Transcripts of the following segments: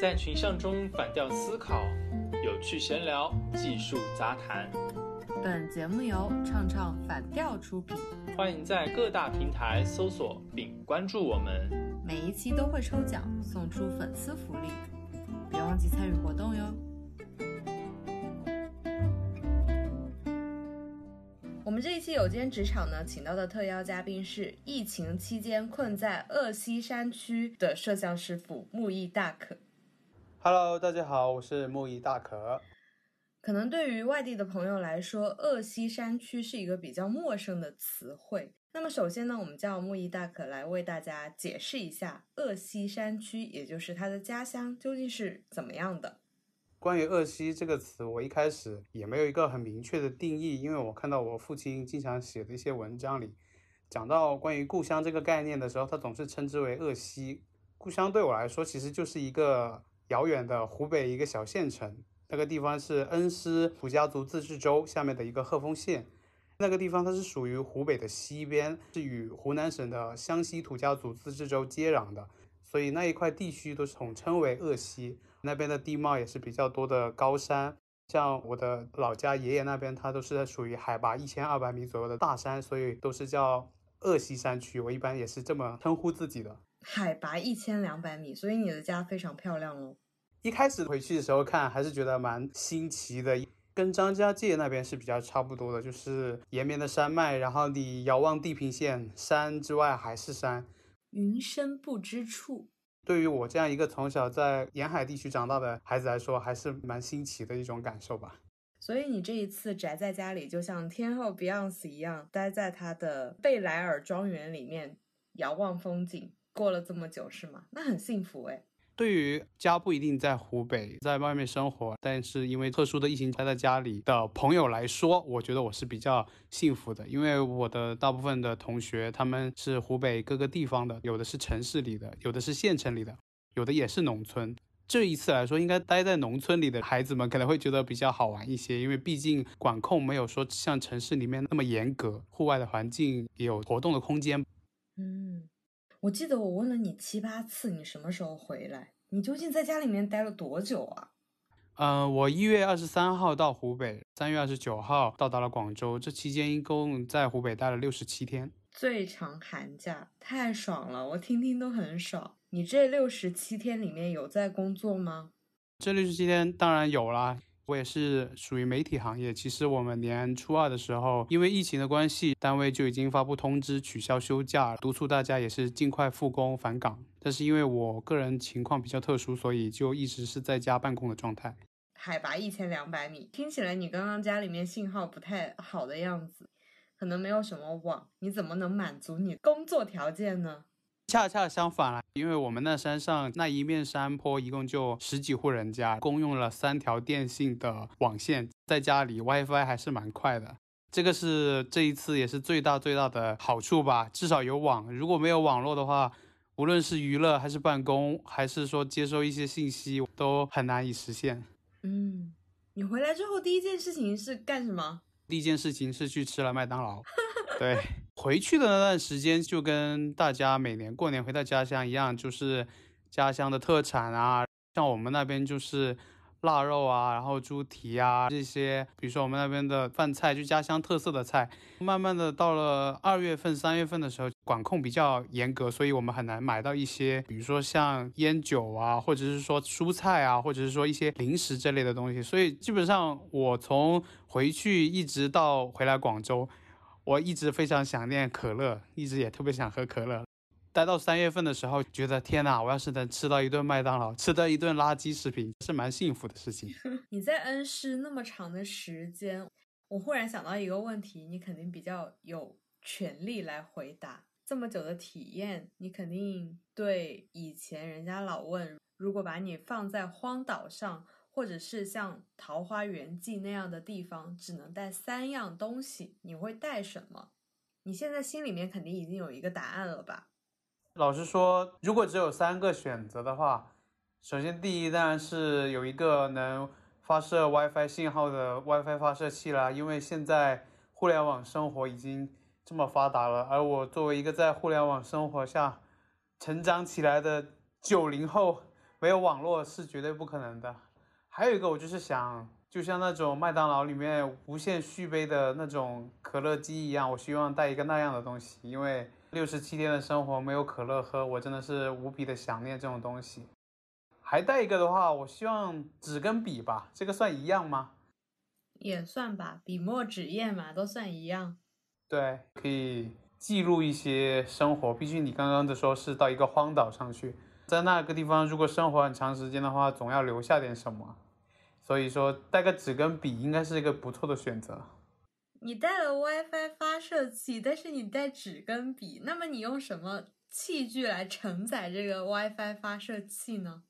在群像中反调思考，有趣闲聊，技术杂谈。本节目由唱唱反调出品，欢迎在各大平台搜索并关注我们。每一期都会抽奖送出粉丝福利，别忘记参与活动哟。我们这一期有间职场呢，请到的特邀嘉宾是疫情期间困在鄂西山区的摄像师傅木易大可。Hello，大家好，我是木易大可。可能对于外地的朋友来说，鄂西山区是一个比较陌生的词汇。那么首先呢，我们叫木易大可来为大家解释一下鄂西山区，也就是他的家乡究竟是怎么样的。关于鄂西这个词，我一开始也没有一个很明确的定义，因为我看到我父亲经常写的一些文章里，讲到关于故乡这个概念的时候，他总是称之为鄂西。故乡对我来说，其实就是一个遥远的湖北一个小县城，那个地方是恩施土家族自治州下面的一个鹤峰县。那个地方它是属于湖北的西边，是与湖南省的湘西土家族自治州接壤的，所以那一块地区都统称为鄂西。那边的地貌也是比较多的高山，像我的老家爷爷那边，它都是属于海拔一千二百米左右的大山，所以都是叫鄂西山区。我一般也是这么称呼自己的。海拔一千两百米，所以你的家非常漂亮喽。一开始回去的时候看，还是觉得蛮新奇的。跟张家界那边是比较差不多的，就是延绵的山脉，然后你遥望地平线，山之外还是山，云深不知处。对于我这样一个从小在沿海地区长大的孩子来说，还是蛮新奇的一种感受吧。所以你这一次宅在家里，就像天后 Beyonce 一样，待在她的贝莱尔庄园里面遥望风景，过了这么久是吗？那很幸福诶。对于家不一定在湖北，在外面生活，但是因为特殊的疫情待在家里的朋友来说，我觉得我是比较幸福的，因为我的大部分的同学他们是湖北各个地方的，有的是城市里的，有的是县城里的，有的也是农村。这一次来说，应该待在农村里的孩子们可能会觉得比较好玩一些，因为毕竟管控没有说像城市里面那么严格，户外的环境也有活动的空间。嗯。我记得我问了你七八次，你什么时候回来？你究竟在家里面待了多久啊？嗯、呃，我一月二十三号到湖北，三月二十九号到达了广州，这期间一共在湖北待了六十七天。最长寒假太爽了，我听听都很爽。你这六十七天里面有在工作吗？这六十七天当然有啦。我也是属于媒体行业。其实我们年初二的时候，因为疫情的关系，单位就已经发布通知取消休假，督促大家也是尽快复工返岗。但是因为我个人情况比较特殊，所以就一直是在家办公的状态。海拔一千两百米，听起来你刚刚家里面信号不太好的样子，可能没有什么网，你怎么能满足你工作条件呢？恰恰相反了，因为我们那山上那一面山坡一共就十几户人家，共用了三条电信的网线，在家里 WiFi 还是蛮快的。这个是这一次也是最大最大的好处吧，至少有网。如果没有网络的话，无论是娱乐还是办公，还是说接收一些信息，都很难以实现。嗯，你回来之后第一件事情是干什么？第一件事情是去吃了麦当劳。对，回去的那段时间就跟大家每年过年回到家乡一样，就是家乡的特产啊，像我们那边就是腊肉啊，然后猪蹄啊这些，比如说我们那边的饭菜，就家乡特色的菜。慢慢的到了二月份、三月份的时候，管控比较严格，所以我们很难买到一些，比如说像烟酒啊，或者是说蔬菜啊，或者是说一些零食这类的东西。所以基本上我从回去一直到回来广州。我一直非常想念可乐，一直也特别想喝可乐。待到三月份的时候，觉得天哪，我要是能吃到一顿麦当劳，吃到一顿垃圾食品，是蛮幸福的事情。你在恩施那么长的时间，我忽然想到一个问题，你肯定比较有权利来回答。这么久的体验，你肯定对以前人家老问，如果把你放在荒岛上。或者是像《桃花源记》那样的地方，只能带三样东西，你会带什么？你现在心里面肯定已经有一个答案了吧？老实说，如果只有三个选择的话，首先第一当然是有一个能发射 WiFi 信号的 WiFi 发射器啦，因为现在互联网生活已经这么发达了，而我作为一个在互联网生活下成长起来的九零后。没有网络是绝对不可能的。还有一个，我就是想，就像那种麦当劳里面无限续杯的那种可乐机一样，我希望带一个那样的东西，因为六十七天的生活没有可乐喝，我真的是无比的想念这种东西。还带一个的话，我希望纸跟笔吧，这个算一样吗？也算吧，笔墨纸砚嘛，都算一样。对，可以记录一些生活。毕竟你刚刚的说是到一个荒岛上去，在那个地方如果生活很长时间的话，总要留下点什么。所以说带个纸跟笔应该是一个不错的选择。你带了 WiFi 发射器，但是你带纸跟笔，那么你用什么器具来承载这个 WiFi 发射器呢？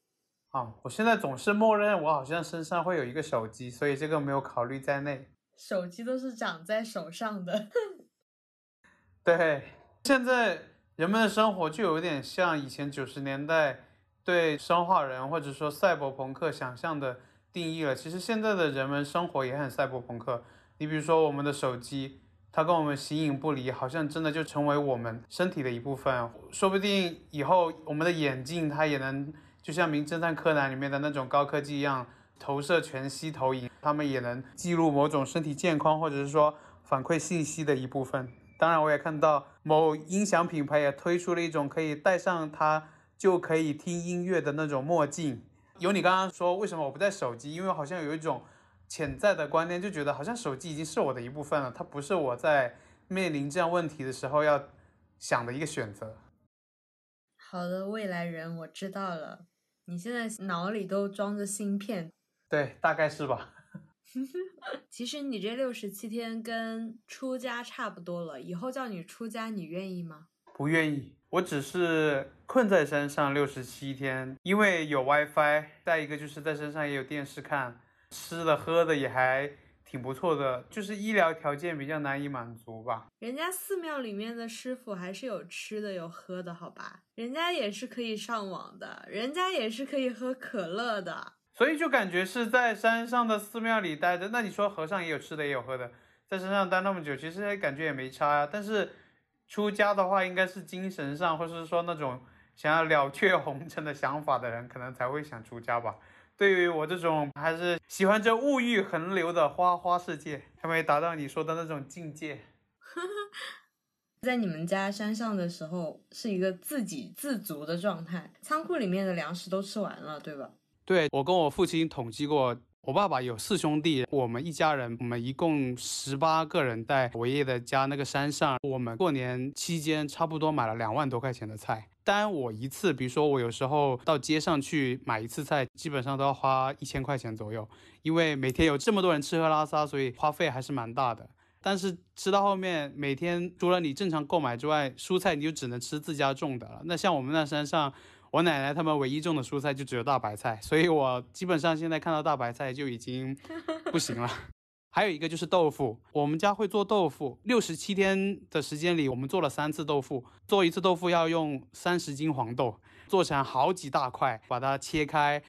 啊，我现在总是默认我好像身上会有一个手机，所以这个没有考虑在内。手机都是长在手上的。对，现在人们的生活就有点像以前九十年代对生化人或者说赛博朋克想象的定义了。其实现在的人们生活也很赛博朋克。你比如说我们的手机，它跟我们形影不离，好像真的就成为我们身体的一部分。说不定以后我们的眼镜它也能，就像《名侦探柯南》里面的那种高科技一样，投射全息投影，它们也能记录某种身体健康或者是说反馈信息的一部分。当然，我也看到某音响品牌也推出了一种可以戴上它就可以听音乐的那种墨镜。有你刚刚说为什么我不带手机？因为好像有一种潜在的观念，就觉得好像手机已经是我的一部分了，它不是我在面临这样问题的时候要想的一个选择。好的，未来人，我知道了。你现在脑里都装着芯片，对，大概是吧。其实你这六十七天跟出家差不多了，以后叫你出家，你愿意吗？不愿意，我只是困在山上六十七天，因为有 WiFi，再一个就是在山上也有电视看，吃的喝的也还挺不错的，就是医疗条件比较难以满足吧。人家寺庙里面的师傅还是有吃的有喝的，好吧？人家也是可以上网的，人家也是可以喝可乐的。所以就感觉是在山上的寺庙里待着。那你说和尚也有吃的也有喝的，在山上待那么久，其实感觉也没差呀。但是出家的话，应该是精神上，或是说那种想要了却红尘的想法的人，可能才会想出家吧。对于我这种还是喜欢这物欲横流的花花世界，还没达到你说的那种境界。在你们家山上的时候，是一个自给自足的状态，仓库里面的粮食都吃完了，对吧？对我跟我父亲统计过，我爸爸有四兄弟，我们一家人，我们一共十八个人，在我爷爷的家那个山上，我们过年期间差不多买了两万多块钱的菜。单我一次，比如说我有时候到街上去买一次菜，基本上都要花一千块钱左右，因为每天有这么多人吃喝拉撒，所以花费还是蛮大的。但是吃到后面，每天除了你正常购买之外，蔬菜你就只能吃自家种的了。那像我们那山上。我奶奶他们唯一种的蔬菜就只有大白菜，所以我基本上现在看到大白菜就已经不行了。还有一个就是豆腐，我们家会做豆腐，六十七天的时间里，我们做了三次豆腐。做一次豆腐要用三十斤黄豆，做成好几大块，把它切开，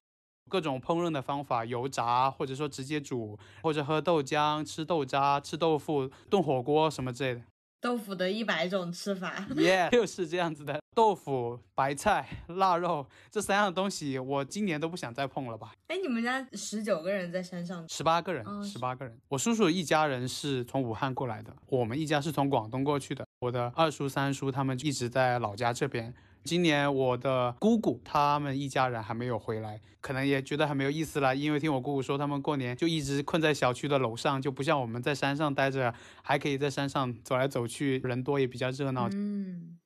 各种烹饪的方法，油炸或者说直接煮，或者喝豆浆、吃豆渣、吃豆腐、炖火锅什么之类的。豆腐的一百种吃法，耶，就是这样子的。豆腐、白菜、腊肉这三样东西，我今年都不想再碰了吧。哎，你们家十九个人在山上，十八个人，十八个人。我叔叔一家人是从武汉过来的，我们一家是从广东过去的。我的二叔、三叔他们一直在老家这边。今年我的姑姑他们一家人还没有回来，可能也觉得很没有意思了。因为听我姑姑说，他们过年就一直困在小区的楼上，就不像我们在山上待着，还可以在山上走来走去，人多也比较热闹。嗯，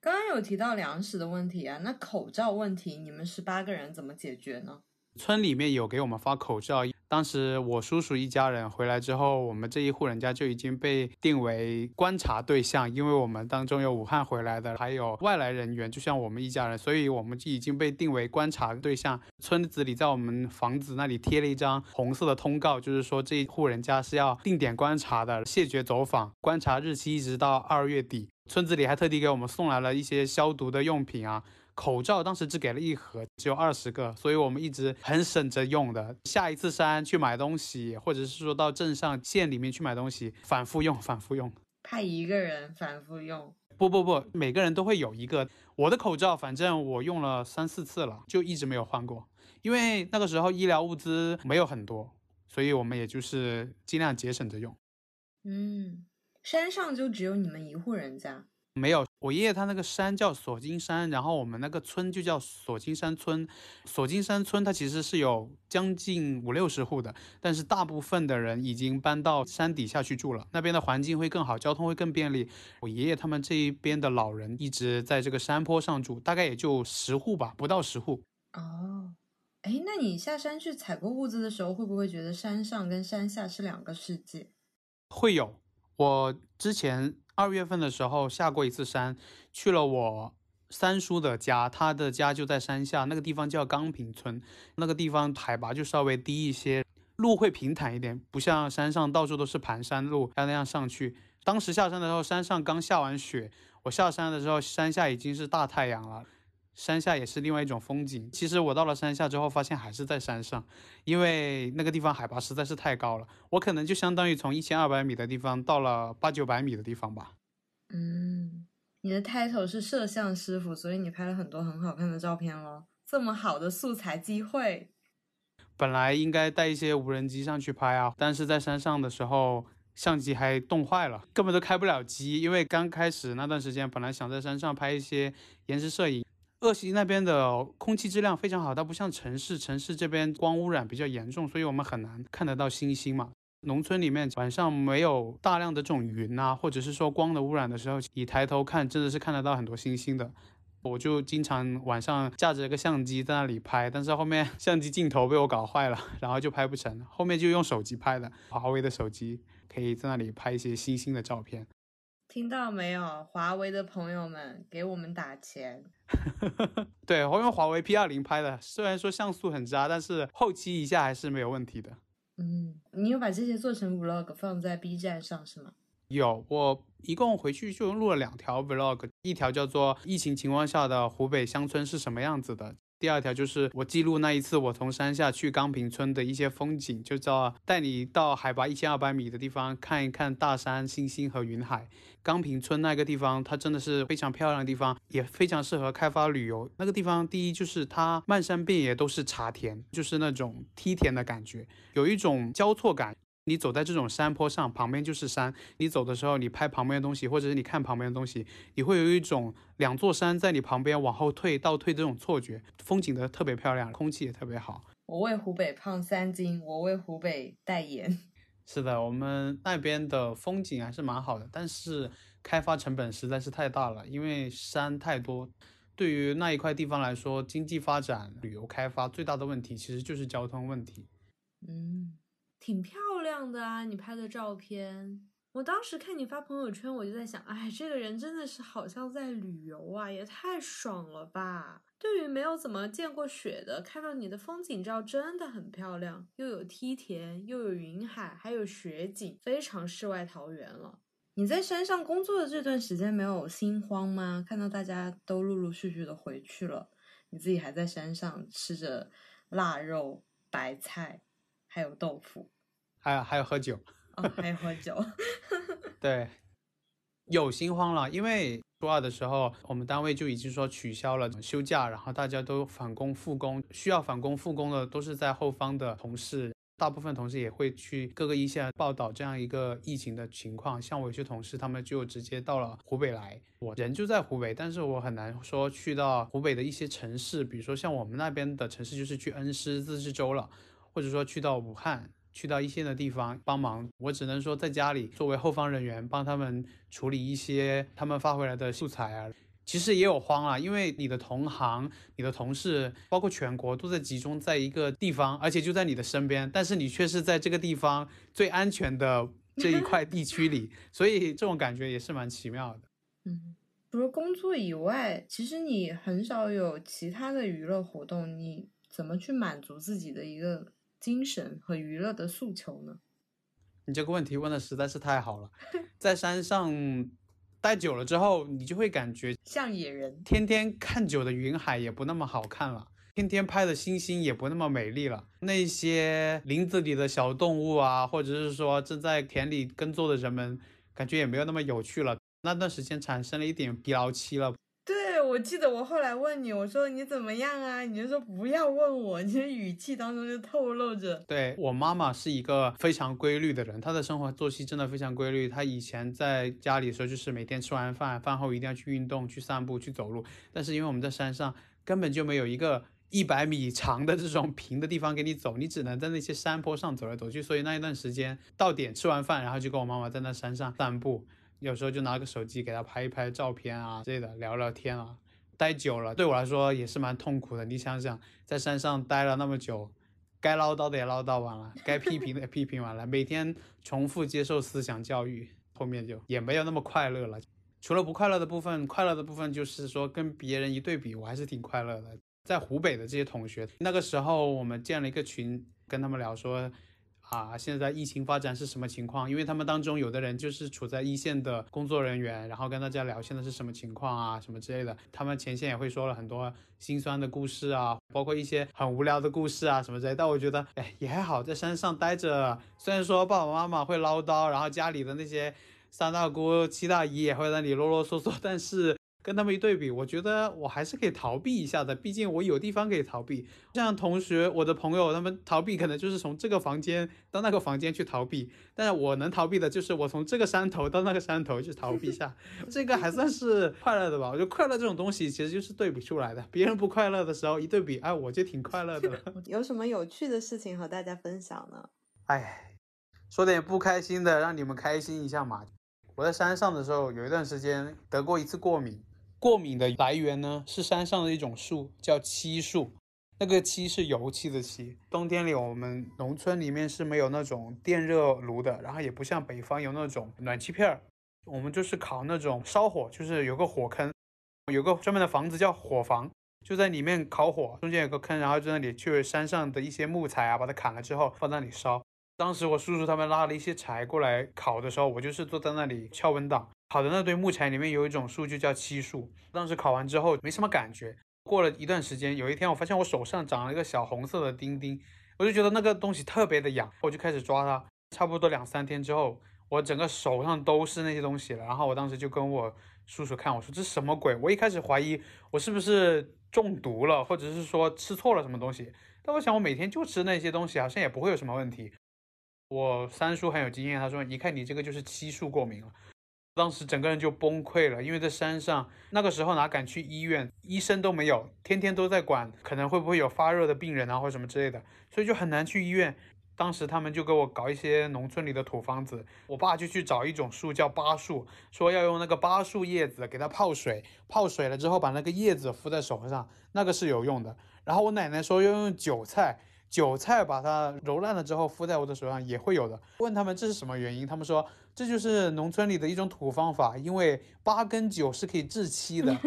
刚刚有提到粮食的问题啊，那口罩问题，你们十八个人怎么解决呢？村里面有给我们发口罩，当时我叔叔一家人回来之后，我们这一户人家就已经被定为观察对象，因为我们当中有武汉回来的，还有外来人员，就像我们一家人，所以我们就已经被定为观察对象。村子里在我们房子那里贴了一张红色的通告，就是说这一户人家是要定点观察的，谢绝走访，观察日期一直到二月底。村子里还特地给我们送来了一些消毒的用品啊。口罩当时只给了一盒，只有二十个，所以我们一直很省着用的。下一次山去买东西，或者是说到镇上县里面去买东西，反复用，反复用。派一个人反复用。不不不，每个人都会有一个。我的口罩，反正我用了三四次了，就一直没有换过。因为那个时候医疗物资没有很多，所以我们也就是尽量节省着用。嗯，山上就只有你们一户人家？没有，我爷爷他那个山叫锁金山，然后我们那个村就叫锁金山村。锁金山村它其实是有将近五六十户的，但是大部分的人已经搬到山底下去住了，那边的环境会更好，交通会更便利。我爷爷他们这一边的老人一直在这个山坡上住，大概也就十户吧，不到十户。哦，哎，那你下山去采购物资的时候，会不会觉得山上跟山下是两个世界？会有，我之前。二月份的时候下过一次山，去了我三叔的家，他的家就在山下，那个地方叫钢坪村，那个地方海拔就稍微低一些，路会平坦一点，不像山上到处都是盘山路，要那样上去。当时下山的时候，山上刚下完雪，我下山的时候，山下已经是大太阳了。山下也是另外一种风景。其实我到了山下之后，发现还是在山上，因为那个地方海拔实在是太高了。我可能就相当于从一千二百米的地方到了八九百米的地方吧。嗯，你的 title 是摄像师傅，所以你拍了很多很好看的照片咯。这么好的素材机会，本来应该带一些无人机上去拍啊，但是在山上的时候，相机还冻坏了，根本都开不了机。因为刚开始那段时间，本来想在山上拍一些延时摄影。鄂西那边的空气质量非常好，它不像城市，城市这边光污染比较严重，所以我们很难看得到星星嘛。农村里面晚上没有大量的这种云啊，或者是说光的污染的时候，你抬头看真的是看得到很多星星的。我就经常晚上架着一个相机在那里拍，但是后面 相机镜头被我搞坏了，然后就拍不成，后面就用手机拍的，华为的手机可以在那里拍一些星星的照片。听到没有，华为的朋友们，给我们打钱。对，我用华为 P 二零拍的，虽然说像素很渣，但是后期一下还是没有问题的。嗯，你有把这些做成 Vlog 放在 B 站上是吗？有，我一共回去就录了两条 Vlog，一条叫做疫情情况下的湖北乡村是什么样子的。第二条就是我记录那一次我从山下去钢坪村的一些风景，就叫带你到海拔一千二百米的地方看一看大山、星星和云海。钢坪村那个地方，它真的是非常漂亮的地方，也非常适合开发旅游。那个地方第一就是它漫山遍野都是茶田，就是那种梯田的感觉，有一种交错感。你走在这种山坡上，旁边就是山。你走的时候，你拍旁边的东西，或者是你看旁边的东西，你会有一种两座山在你旁边往后退、倒退这种错觉。风景的特别漂亮，空气也特别好。我为湖北胖三斤，我为湖北代言。是的，我们那边的风景还是蛮好的，但是开发成本实在是太大了，因为山太多。对于那一块地方来说，经济发展、旅游开发最大的问题其实就是交通问题。嗯。挺漂亮的啊，你拍的照片。我当时看你发朋友圈，我就在想，哎，这个人真的是好像在旅游啊，也太爽了吧！对于没有怎么见过雪的，看到你的风景照真的很漂亮，又有梯田，又有云海，还有雪景，非常世外桃源了。你在山上工作的这段时间没有心慌吗？看到大家都陆陆续续的回去了，你自己还在山上吃着腊肉、白菜。还有豆腐，还有还有喝酒，哦，还有喝酒，对，有心慌了，因为初二的时候，我们单位就已经说取消了休假，然后大家都返工复工，需要返工复工的都是在后方的同事，大部分同事也会去各个一线报道这样一个疫情的情况，像我有些同事他们就直接到了湖北来，我人就在湖北，但是我很难说去到湖北的一些城市，比如说像我们那边的城市就是去恩施自治州了。或者说去到武汉，去到一线的地方帮忙，我只能说在家里作为后方人员帮他们处理一些他们发回来的素材啊。其实也有慌啊，因为你的同行、你的同事，包括全国都在集中在一个地方，而且就在你的身边，但是你却是在这个地方最安全的 这一块地区里，所以这种感觉也是蛮奇妙的。嗯，除了工作以外，其实你很少有其他的娱乐活动，你怎么去满足自己的一个？精神和娱乐的诉求呢？你这个问题问的实在是太好了。在山上待久了之后，你就会感觉像野人。天天看久的云海也不那么好看了，天天拍的星星也不那么美丽了。那些林子里的小动物啊，或者是说正在田里耕作的人们，感觉也没有那么有趣了。那段时间产生了一点疲劳期了。我记得我后来问你，我说你怎么样啊？你就说不要问我，你的语气当中就透露着。对我妈妈是一个非常规律的人，她的生活作息真的非常规律。她以前在家里的时候，就是每天吃完饭，饭后一定要去运动、去散步、去走路。但是因为我们在山上，根本就没有一个一百米长的这种平的地方给你走，你只能在那些山坡上走来走去。所以那一段时间到点吃完饭，然后就跟我妈妈在那山上散步。有时候就拿个手机给他拍一拍照片啊之类的，聊聊天啊。待久了对我来说也是蛮痛苦的。你想想，在山上待了那么久，该唠叨的也唠叨完了，该批评的也批评完了，每天重复接受思想教育，后面就也没有那么快乐了。除了不快乐的部分，快乐的部分就是说跟别人一对比，我还是挺快乐的。在湖北的这些同学，那个时候我们建了一个群，跟他们聊说。啊，现在疫情发展是什么情况？因为他们当中有的人就是处在一线的工作人员，然后跟大家聊现在是什么情况啊，什么之类的。他们前线也会说了很多心酸的故事啊，包括一些很无聊的故事啊，什么之类。但我觉得，哎，也还好，在山上待着，虽然说爸爸妈妈会唠叨，然后家里的那些三大姑七大姨也会在那里啰啰嗦嗦，但是。跟他们一对比，我觉得我还是可以逃避一下的，毕竟我有地方可以逃避。像同学、我的朋友，他们逃避可能就是从这个房间到那个房间去逃避，但是我能逃避的就是我从这个山头到那个山头去逃避一下，这个还算是快乐的吧？我觉得快乐这种东西其实就是对比出来的，别人不快乐的时候一对比，哎，我就挺快乐的。有什么有趣的事情和大家分享呢？哎，说点不开心的，让你们开心一下嘛。我在山上的时候有一段时间得过一次过敏。过敏的来源呢，是山上的一种树，叫漆树。那个漆是油漆的漆。冬天里，我们农村里面是没有那种电热炉的，然后也不像北方有那种暖气片儿，我们就是烤那种烧火，就是有个火坑，有个专门的房子叫火房，就在里面烤火，中间有个坑，然后在那里去山上的一些木材啊，把它砍了之后放那里烧。当时我叔叔他们拉了一些柴过来烤的时候，我就是坐在那里敲文档。烤的那堆木材里面有一种树，就叫漆树。当时烤完之后没什么感觉。过了一段时间，有一天我发现我手上长了一个小红色的钉钉，我就觉得那个东西特别的痒，我就开始抓它。差不多两三天之后，我整个手上都是那些东西了。然后我当时就跟我叔叔看，我说这什么鬼？我一开始怀疑我是不是中毒了，或者是说吃错了什么东西。但我想我每天就吃那些东西，好像也不会有什么问题。我三叔很有经验，他说：“一看你这个就是漆树过敏了。”当时整个人就崩溃了，因为在山上，那个时候哪敢去医院，医生都没有，天天都在管可能会不会有发热的病人啊，或什么之类的，所以就很难去医院。当时他们就给我搞一些农村里的土方子，我爸就去找一种树叫巴树，说要用那个巴树叶子给它泡水，泡水了之后把那个叶子敷在手上，那个是有用的。然后我奶奶说要用韭菜。韭菜把它揉烂了之后敷在我的手上也会有的。问他们这是什么原因，他们说这就是农村里的一种土方法，因为八跟九是可以治漆的。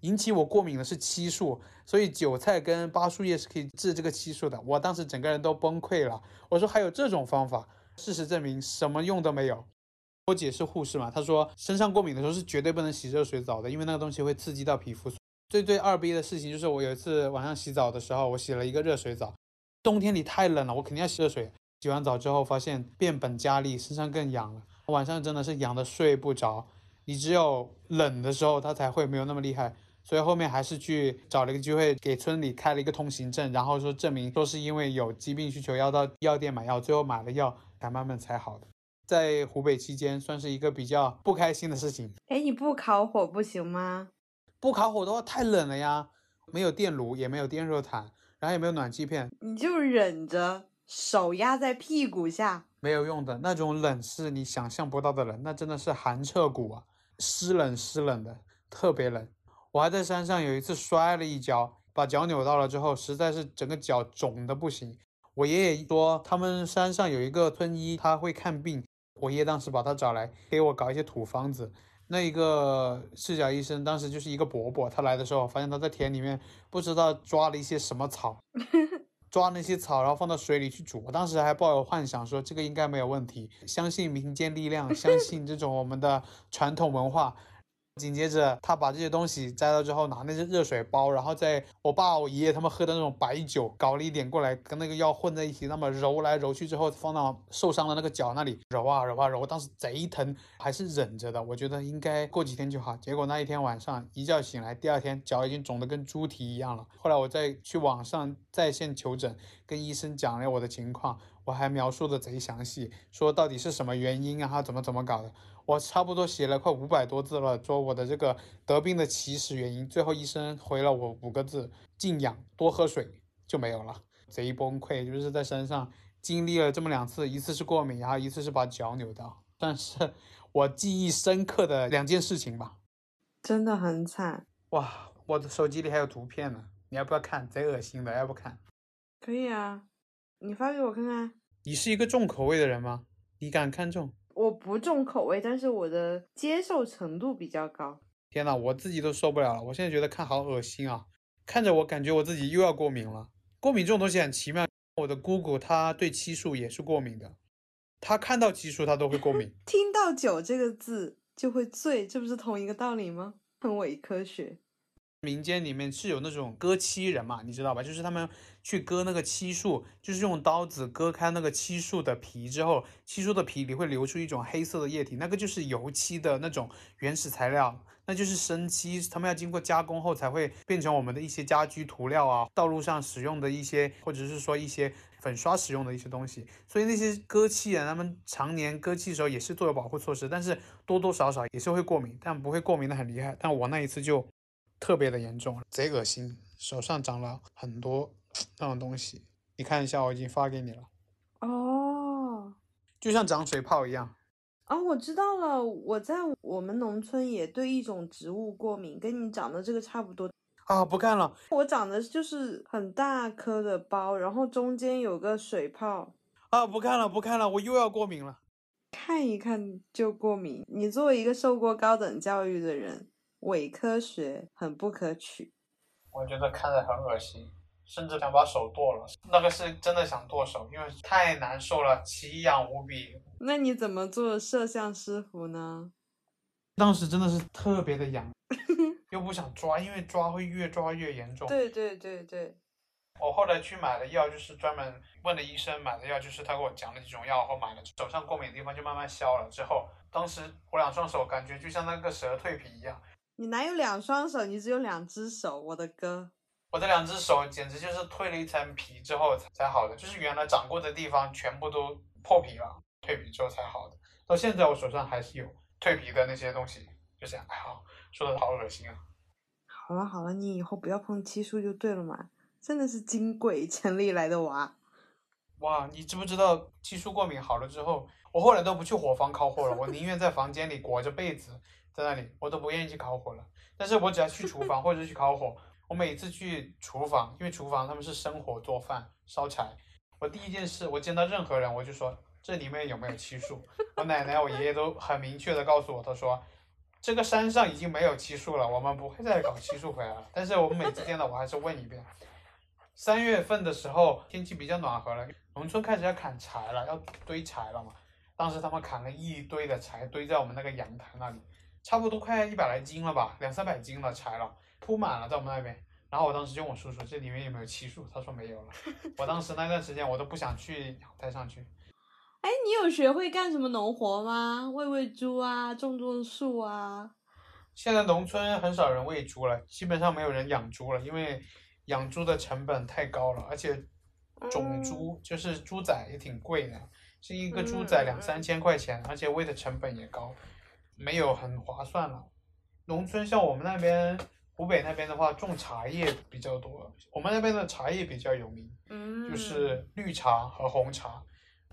引起我过敏的是漆树，所以韭菜跟巴树叶是可以治这个漆树的。我当时整个人都崩溃了。我说还有这种方法，事实证明什么用都没有。我姐是护士嘛，她说身上过敏的时候是绝对不能洗热水澡的，因为那个东西会刺激到皮肤。最最二逼的事情就是我有一次晚上洗澡的时候，我洗了一个热水澡。冬天里太冷了，我肯定要洗热水。洗完澡之后发现变本加厉，身上更痒了。晚上真的是痒的睡不着。你只有冷的时候，它才会没有那么厉害。所以后面还是去找了一个机会，给村里开了一个通行证，然后说证明说是因为有疾病需求要到药店买药，最后买了药才慢慢才好的。在湖北期间算是一个比较不开心的事情。哎，你不烤火不行吗？不烤火的话太冷了呀，没有电炉，也没有电热毯。然后也没有暖气片，你就忍着，手压在屁股下，没有用的那种冷是你想象不到的冷，那真的是寒彻骨啊，湿冷湿冷的，特别冷。我还在山上有一次摔了一跤，把脚扭到了之后，实在是整个脚肿的不行。我爷爷说他们山上有一个村医，他会看病，我爷爷当时把他找来给我搞一些土方子。那一个赤脚医生当时就是一个伯伯，他来的时候发现他在田里面不知道抓了一些什么草，抓那些草然后放到水里去煮。我当时还抱有幻想说这个应该没有问题，相信民间力量，相信这种我们的传统文化。紧接着，他把这些东西摘了之后，拿那些热水包，然后在我爸、我爷爷他们喝的那种白酒，搞了一点过来，跟那个药混在一起，那么揉来揉去之后，放到受伤的那个脚那里揉啊揉啊揉，当时贼疼，还是忍着的。我觉得应该过几天就好。结果那一天晚上一觉醒来，第二天脚已经肿得跟猪蹄一样了。后来我再去网上在线求诊，跟医生讲了我的情况，我还描述的贼详细，说到底是什么原因啊，怎么怎么搞的。我差不多写了快五百多字了，说我的这个得病的起始原因，最后医生回了我五个字：静养，多喝水，就没有了。贼崩溃，就是在山上经历了这么两次，一次是过敏，然后一次是把脚扭到，但是 我记忆深刻的两件事情吧。真的很惨哇！我的手机里还有图片呢，你要不要看？贼恶心的，要不看？可以啊，你发给我看看。你是一个重口味的人吗？你敢看重？我不重口味，但是我的接受程度比较高。天呐，我自己都受不了了！我现在觉得看好恶心啊，看着我感觉我自己又要过敏了。过敏这种东西很奇妙，我的姑姑她对漆树也是过敏的，她看到漆树她都会过敏。听到“酒”这个字就会醉，这不是同一个道理吗？很伪科学。民间里面是有那种割漆人嘛，你知道吧？就是他们去割那个漆树，就是用刀子割开那个漆树的皮之后，漆树的皮里会流出一种黑色的液体，那个就是油漆的那种原始材料，那就是生漆。他们要经过加工后才会变成我们的一些家居涂料啊，道路上使用的一些，或者是说一些粉刷使用的一些东西。所以那些割漆人，他们常年割漆的时候也是做有保护措施，但是多多少少也是会过敏，但不会过敏的很厉害。但我那一次就。特别的严重，贼恶心，手上长了很多那种东西，你看一下，我已经发给你了。哦，就像长水泡一样。啊，我知道了，我在我们农村也对一种植物过敏，跟你长的这个差不多。啊，不看了，我长的就是很大颗的包，然后中间有个水泡。啊，不看了，不看了，我又要过敏了。看一看就过敏，你作为一个受过高等教育的人。伪科学很不可取，我觉得看着很恶心，甚至想把手剁了。那个是真的想剁手，因为太难受了，奇痒无比。那你怎么做摄像师傅呢？当时真的是特别的痒，又不想抓，因为抓会越抓越严重。对对对对。我后来去买了药，就是专门问了医生买的药，就是他给我讲了几种药，后买了手上过敏的地方就慢慢消了。之后，当时我两双手感觉就像那个蛇蜕皮一样。你哪有两双手？你只有两只手，我的哥！我的两只手简直就是蜕了一层皮之后才好的，就是原来长过的地方全部都破皮了，蜕皮之后才好的。到现在我手上还是有蜕皮的那些东西，就这样。哎呀，说的好恶心啊！好了好了，你以后不要碰漆树就对了嘛，真的是金贵 城里来的娃。哇，你知不知道漆树过敏好了之后，我后来都不去伙房 烤火了，我宁愿在房间里裹着被子。在那里，我都不愿意去烤火了。但是我只要去厨房或者去烤火，我每次去厨房，因为厨房他们是生火做饭烧柴，我第一件事，我见到任何人我就说这里面有没有漆树。我奶奶、我爷爷都很明确的告诉我，他说这个山上已经没有漆树了，我们不会再搞漆树回来了。但是我们每次见到我还是问一遍。三月份的时候天气比较暖和了，农村开始要砍柴了，要堆柴了嘛。当时他们砍了一堆的柴堆在我们那个阳台那里。差不多快一百来斤了吧，两三百斤了柴了，铺满了在我们那边。然后我当时就问我叔叔，这里面有没有漆树？他说没有了。我当时那段时间我都不想去阳台上去。哎，你有学会干什么农活吗？喂喂猪啊，种种树啊。现在农村很少人喂猪了，基本上没有人养猪了，因为养猪的成本太高了，而且种猪就是猪仔也挺贵的，是一个猪仔两三千块钱，而且喂的成本也高。没有很划算了。农村像我们那边湖北那边的话，种茶叶比较多。我们那边的茶叶比较有名，嗯，就是绿茶和红茶。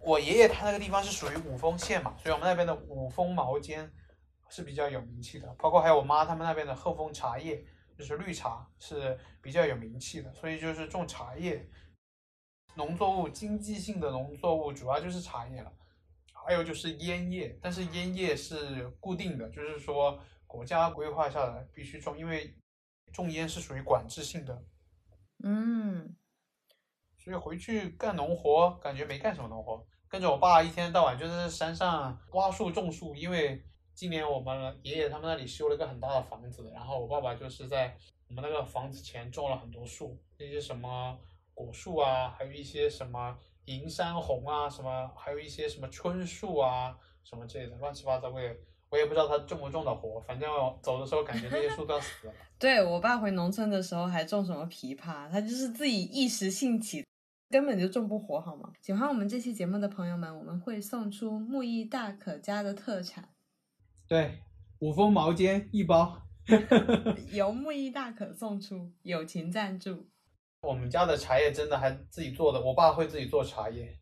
我爷爷他那个地方是属于五峰县嘛，所以我们那边的五峰毛尖是比较有名气的。包括还有我妈他们那边的鹤峰茶叶，就是绿茶是比较有名气的。所以就是种茶叶，农作物经济性的农作物主要就是茶叶了。还有就是烟叶，但是烟叶是固定的，就是说国家规划下来必须种，因为种烟是属于管制性的。嗯，所以回去干农活，感觉没干什么农活，跟着我爸一天到晚就在山上挖树种树，因为今年我们爷爷他们那里修了一个很大的房子，然后我爸爸就是在我们那个房子前种了很多树，那些什么果树啊，还有一些什么银山红啊，什么还有一些什么椿树啊，什么之类的，乱七八糟，我也我也不知道它种不种的活，反正走的时候感觉那些树都要死了。对我爸回农村的时候还种什么枇杷，他就是自己一时兴起，根本就种不活，好吗？喜欢我们这期节目的朋友们，我们会送出木易大可家的特产。对，五峰毛尖一包，由木易大可送出，友情赞助。我们家的茶叶真的还自己做的，我爸会自己做茶叶，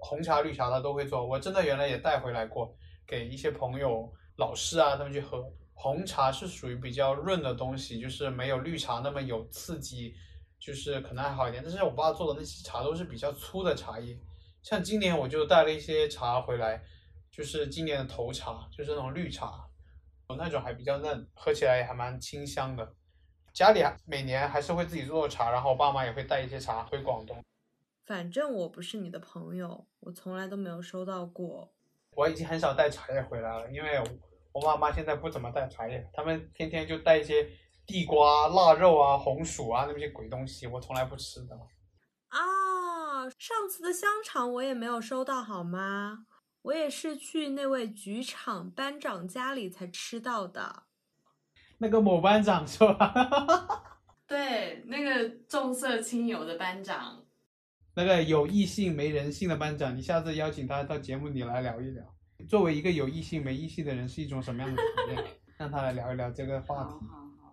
红茶、绿茶他都会做。我真的原来也带回来过，给一些朋友、老师啊他们去喝。红茶是属于比较润的东西，就是没有绿茶那么有刺激，就是可能还好一点。但是我爸做的那些茶都是比较粗的茶叶，像今年我就带了一些茶回来，就是今年的头茶，就是那种绿茶，那种还比较嫩，喝起来也还蛮清香的。家里每年还是会自己做茶，然后我爸妈也会带一些茶回广东。反正我不是你的朋友，我从来都没有收到过。我已经很少带茶叶回来了，因为我爸妈现在不怎么带茶叶，他们天天就带一些地瓜、腊肉啊、红薯啊那些鬼东西，我从来不吃的。啊，上次的香肠我也没有收到，好吗？我也是去那位局长班长家里才吃到的。那个某班长是吧？对，那个重色轻友的班长，那个有异性没人性的班长，你下次邀请他到节目里来聊一聊，作为一个有异性没异性的人是一种什么样的体验？让他来聊一聊这个话题。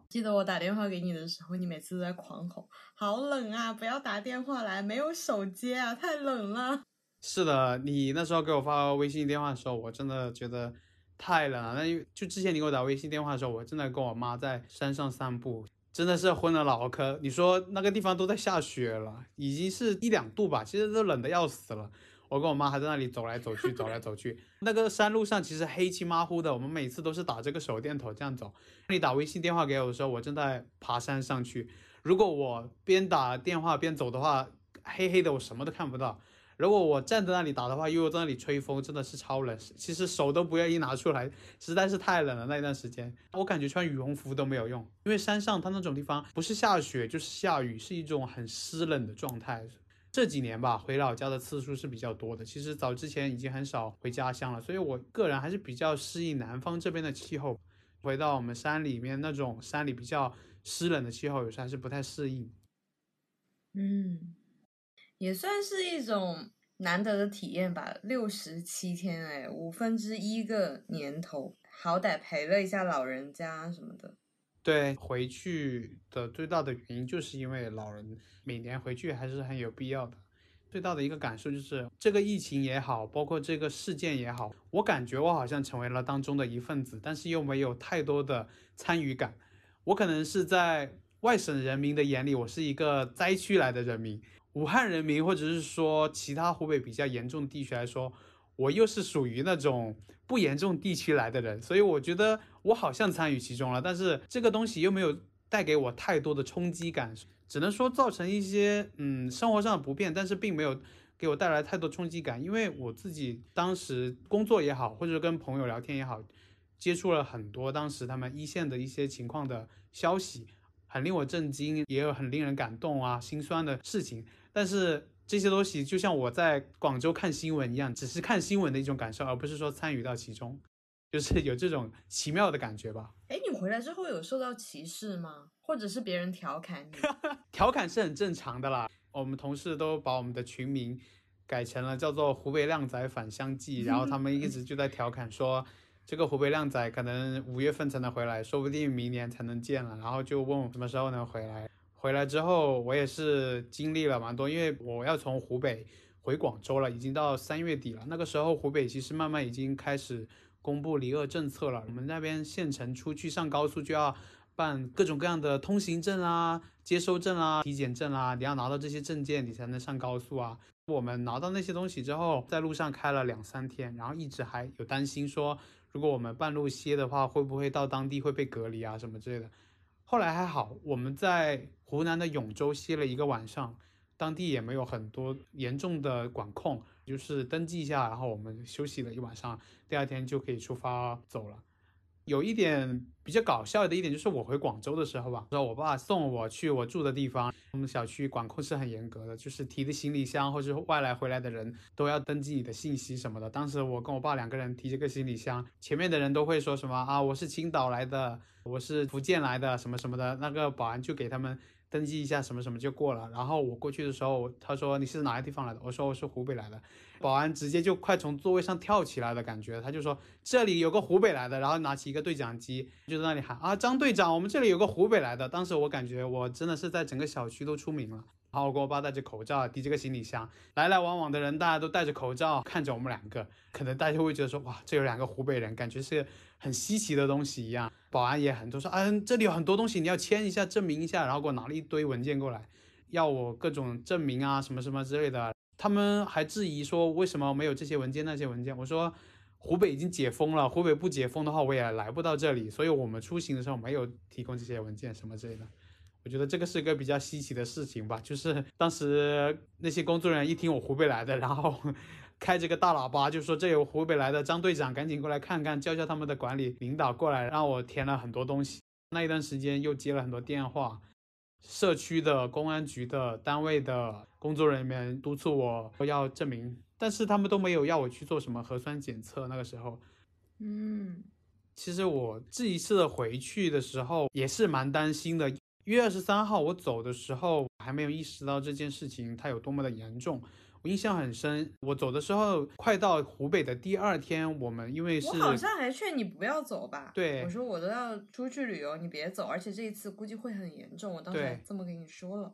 记得我打电话给你的时候，你每次都在狂吼：“好冷啊，不要打电话来，没有手接啊，太冷了。”是的，你那时候给我发微信电话的时候，我真的觉得。太冷了，那因为就之前你给我打微信电话的时候，我正在跟我妈在山上散步，真的是昏了脑壳。你说那个地方都在下雪了，已经是一两度吧，其实都冷的要死了。我跟我妈还在那里走来走去，走来走去。那个山路上其实黑漆麻糊的，我们每次都是打这个手电筒这样走。你打微信电话给我的时候，我正在爬山上去。如果我边打电话边走的话，黑黑的，我什么都看不到。如果我站在那里打的话，又在那里吹风，真的是超冷。其实手都不愿意拿出来，实在是太冷了。那一段时间，我感觉穿羽绒服都没有用，因为山上它那种地方不是下雪就是下雨，是一种很湿冷的状态。这几年吧，回老家的次数是比较多的。其实早之前已经很少回家乡了，所以我个人还是比较适应南方这边的气候。回到我们山里面那种山里比较湿冷的气候，有时还是不太适应。嗯。也算是一种难得的体验吧，六十七天哎，五分之一个年头，好歹陪了一下老人家什么的。对，回去的最大的原因就是因为老人每年回去还是很有必要的。最大的一个感受就是，这个疫情也好，包括这个事件也好，我感觉我好像成为了当中的一份子，但是又没有太多的参与感。我可能是在外省人民的眼里，我是一个灾区来的人民。武汉人民，或者是说其他湖北比较严重的地区来说，我又是属于那种不严重地区来的人，所以我觉得我好像参与其中了，但是这个东西又没有带给我太多的冲击感，只能说造成一些嗯生活上的不便，但是并没有给我带来太多冲击感，因为我自己当时工作也好，或者跟朋友聊天也好，接触了很多当时他们一线的一些情况的消息，很令我震惊，也有很令人感动啊心酸的事情。但是这些东西就像我在广州看新闻一样，只是看新闻的一种感受，而不是说参与到其中，就是有这种奇妙的感觉吧。哎，你回来之后有受到歧视吗？或者是别人调侃你？调侃是很正常的啦。我们同事都把我们的群名改成了叫做“湖北靓仔返乡记”，然后他们一直就在调侃说，这个湖北靓仔可能五月份才能回来，说不定明年才能见了，然后就问我什么时候能回来。回来之后，我也是经历了蛮多，因为我要从湖北回广州了，已经到三月底了。那个时候，湖北其实慢慢已经开始公布离鄂政策了。我们那边县城出去上高速就要办各种各样的通行证啊、接收证啊、体检证啊，你要拿到这些证件，你才能上高速啊。我们拿到那些东西之后，在路上开了两三天，然后一直还有担心说，如果我们半路歇的话，会不会到当地会被隔离啊什么之类的。后来还好，我们在湖南的永州歇了一个晚上，当地也没有很多严重的管控，就是登记一下，然后我们休息了一晚上，第二天就可以出发走了。有一点比较搞笑的一点就是我回广州的时候吧，说我爸送我去我住的地方，我们小区管控是很严格的，就是提的行李箱或者外来回来的人都要登记你的信息什么的。当时我跟我爸两个人提这个行李箱，前面的人都会说什么啊，我是青岛来的，我是福建来的，什么什么的，那个保安就给他们。登记一下什么什么就过了，然后我过去的时候，他说你是哪个地方来的？我说我是湖北来的，保安直接就快从座位上跳起来的感觉，他就说这里有个湖北来的，然后拿起一个对讲机就在那里喊啊张队长，我们这里有个湖北来的。当时我感觉我真的是在整个小区都出名了。然后我跟我爸戴着口罩提着个行李箱，来来往往的人大家都戴着口罩看着我们两个，可能大家会觉得说哇这有两个湖北人，感觉是很稀奇的东西一样。保安也很多说，嗯，这里有很多东西，你要签一下，证明一下，然后给我拿了一堆文件过来，要我各种证明啊，什么什么之类的。他们还质疑说，为什么没有这些文件那些文件？我说，湖北已经解封了，湖北不解封的话，我也来不到这里，所以我们出行的时候没有提供这些文件什么之类的。我觉得这个是个比较稀奇的事情吧，就是当时那些工作人员一听我湖北来的，然后。开着个大喇叭，就说这有湖北来的张队长，赶紧过来看看，叫叫他们的管理领导过来，让我填了很多东西。那一段时间又接了很多电话，社区的、公安局的、单位的工作人员督促我要证明，但是他们都没有要我去做什么核酸检测。那个时候，嗯，其实我这一次回去的时候也是蛮担心的。一月二十三号我走的时候，还没有意识到这件事情它有多么的严重。印象很深，我走的时候快到湖北的第二天，我们因为是，我好像还劝你不要走吧。对，我说我都要出去旅游，你别走，而且这一次估计会很严重。我当时这么跟你说了。